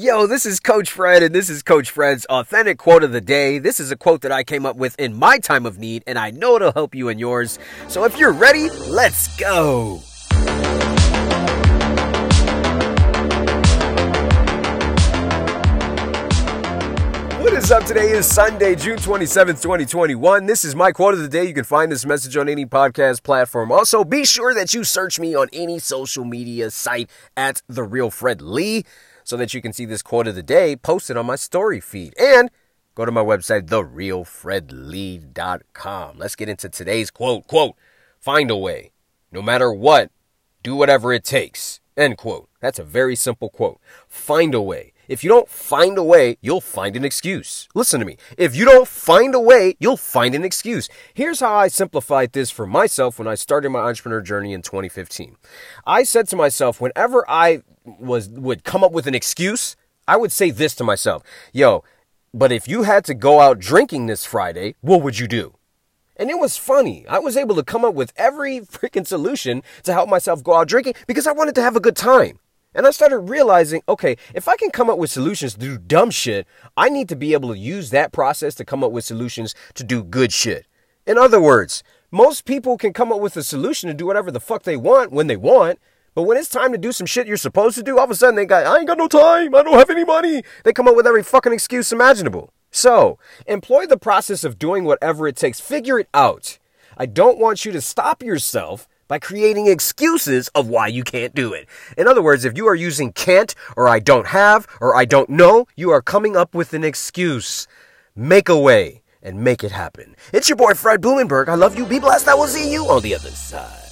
Yo, this is Coach Fred, and this is Coach Fred's authentic quote of the day. This is a quote that I came up with in my time of need, and I know it'll help you in yours. So if you're ready, let's go. Up? Today is Sunday, June 27th, 2021. This is my quote of the day. You can find this message on any podcast platform. Also, be sure that you search me on any social media site at The Real Fred Lee so that you can see this quote of the day posted on my story feed. And go to my website, therealfredlee.com. Let's get into today's quote. Quote, find a way. No matter what, do whatever it takes. End quote. That's a very simple quote. Find a way. If you don't find a way, you'll find an excuse. Listen to me. If you don't find a way, you'll find an excuse. Here's how I simplified this for myself when I started my entrepreneur journey in 2015. I said to myself, whenever I was would come up with an excuse, I would say this to myself. Yo, but if you had to go out drinking this Friday, what would you do? And it was funny. I was able to come up with every freaking solution to help myself go out drinking because I wanted to have a good time. And I started realizing, okay, if I can come up with solutions to do dumb shit, I need to be able to use that process to come up with solutions to do good shit. In other words, most people can come up with a solution to do whatever the fuck they want when they want, but when it's time to do some shit you're supposed to do, all of a sudden they got, I ain't got no time, I don't have any money. They come up with every fucking excuse imaginable. So, employ the process of doing whatever it takes. Figure it out. I don't want you to stop yourself by creating excuses of why you can't do it. In other words, if you are using can't or I don't have or I don't know, you are coming up with an excuse. Make a way and make it happen. It's your boy Fred Blumenberg. I love you. Be blessed. I will see you on the other side.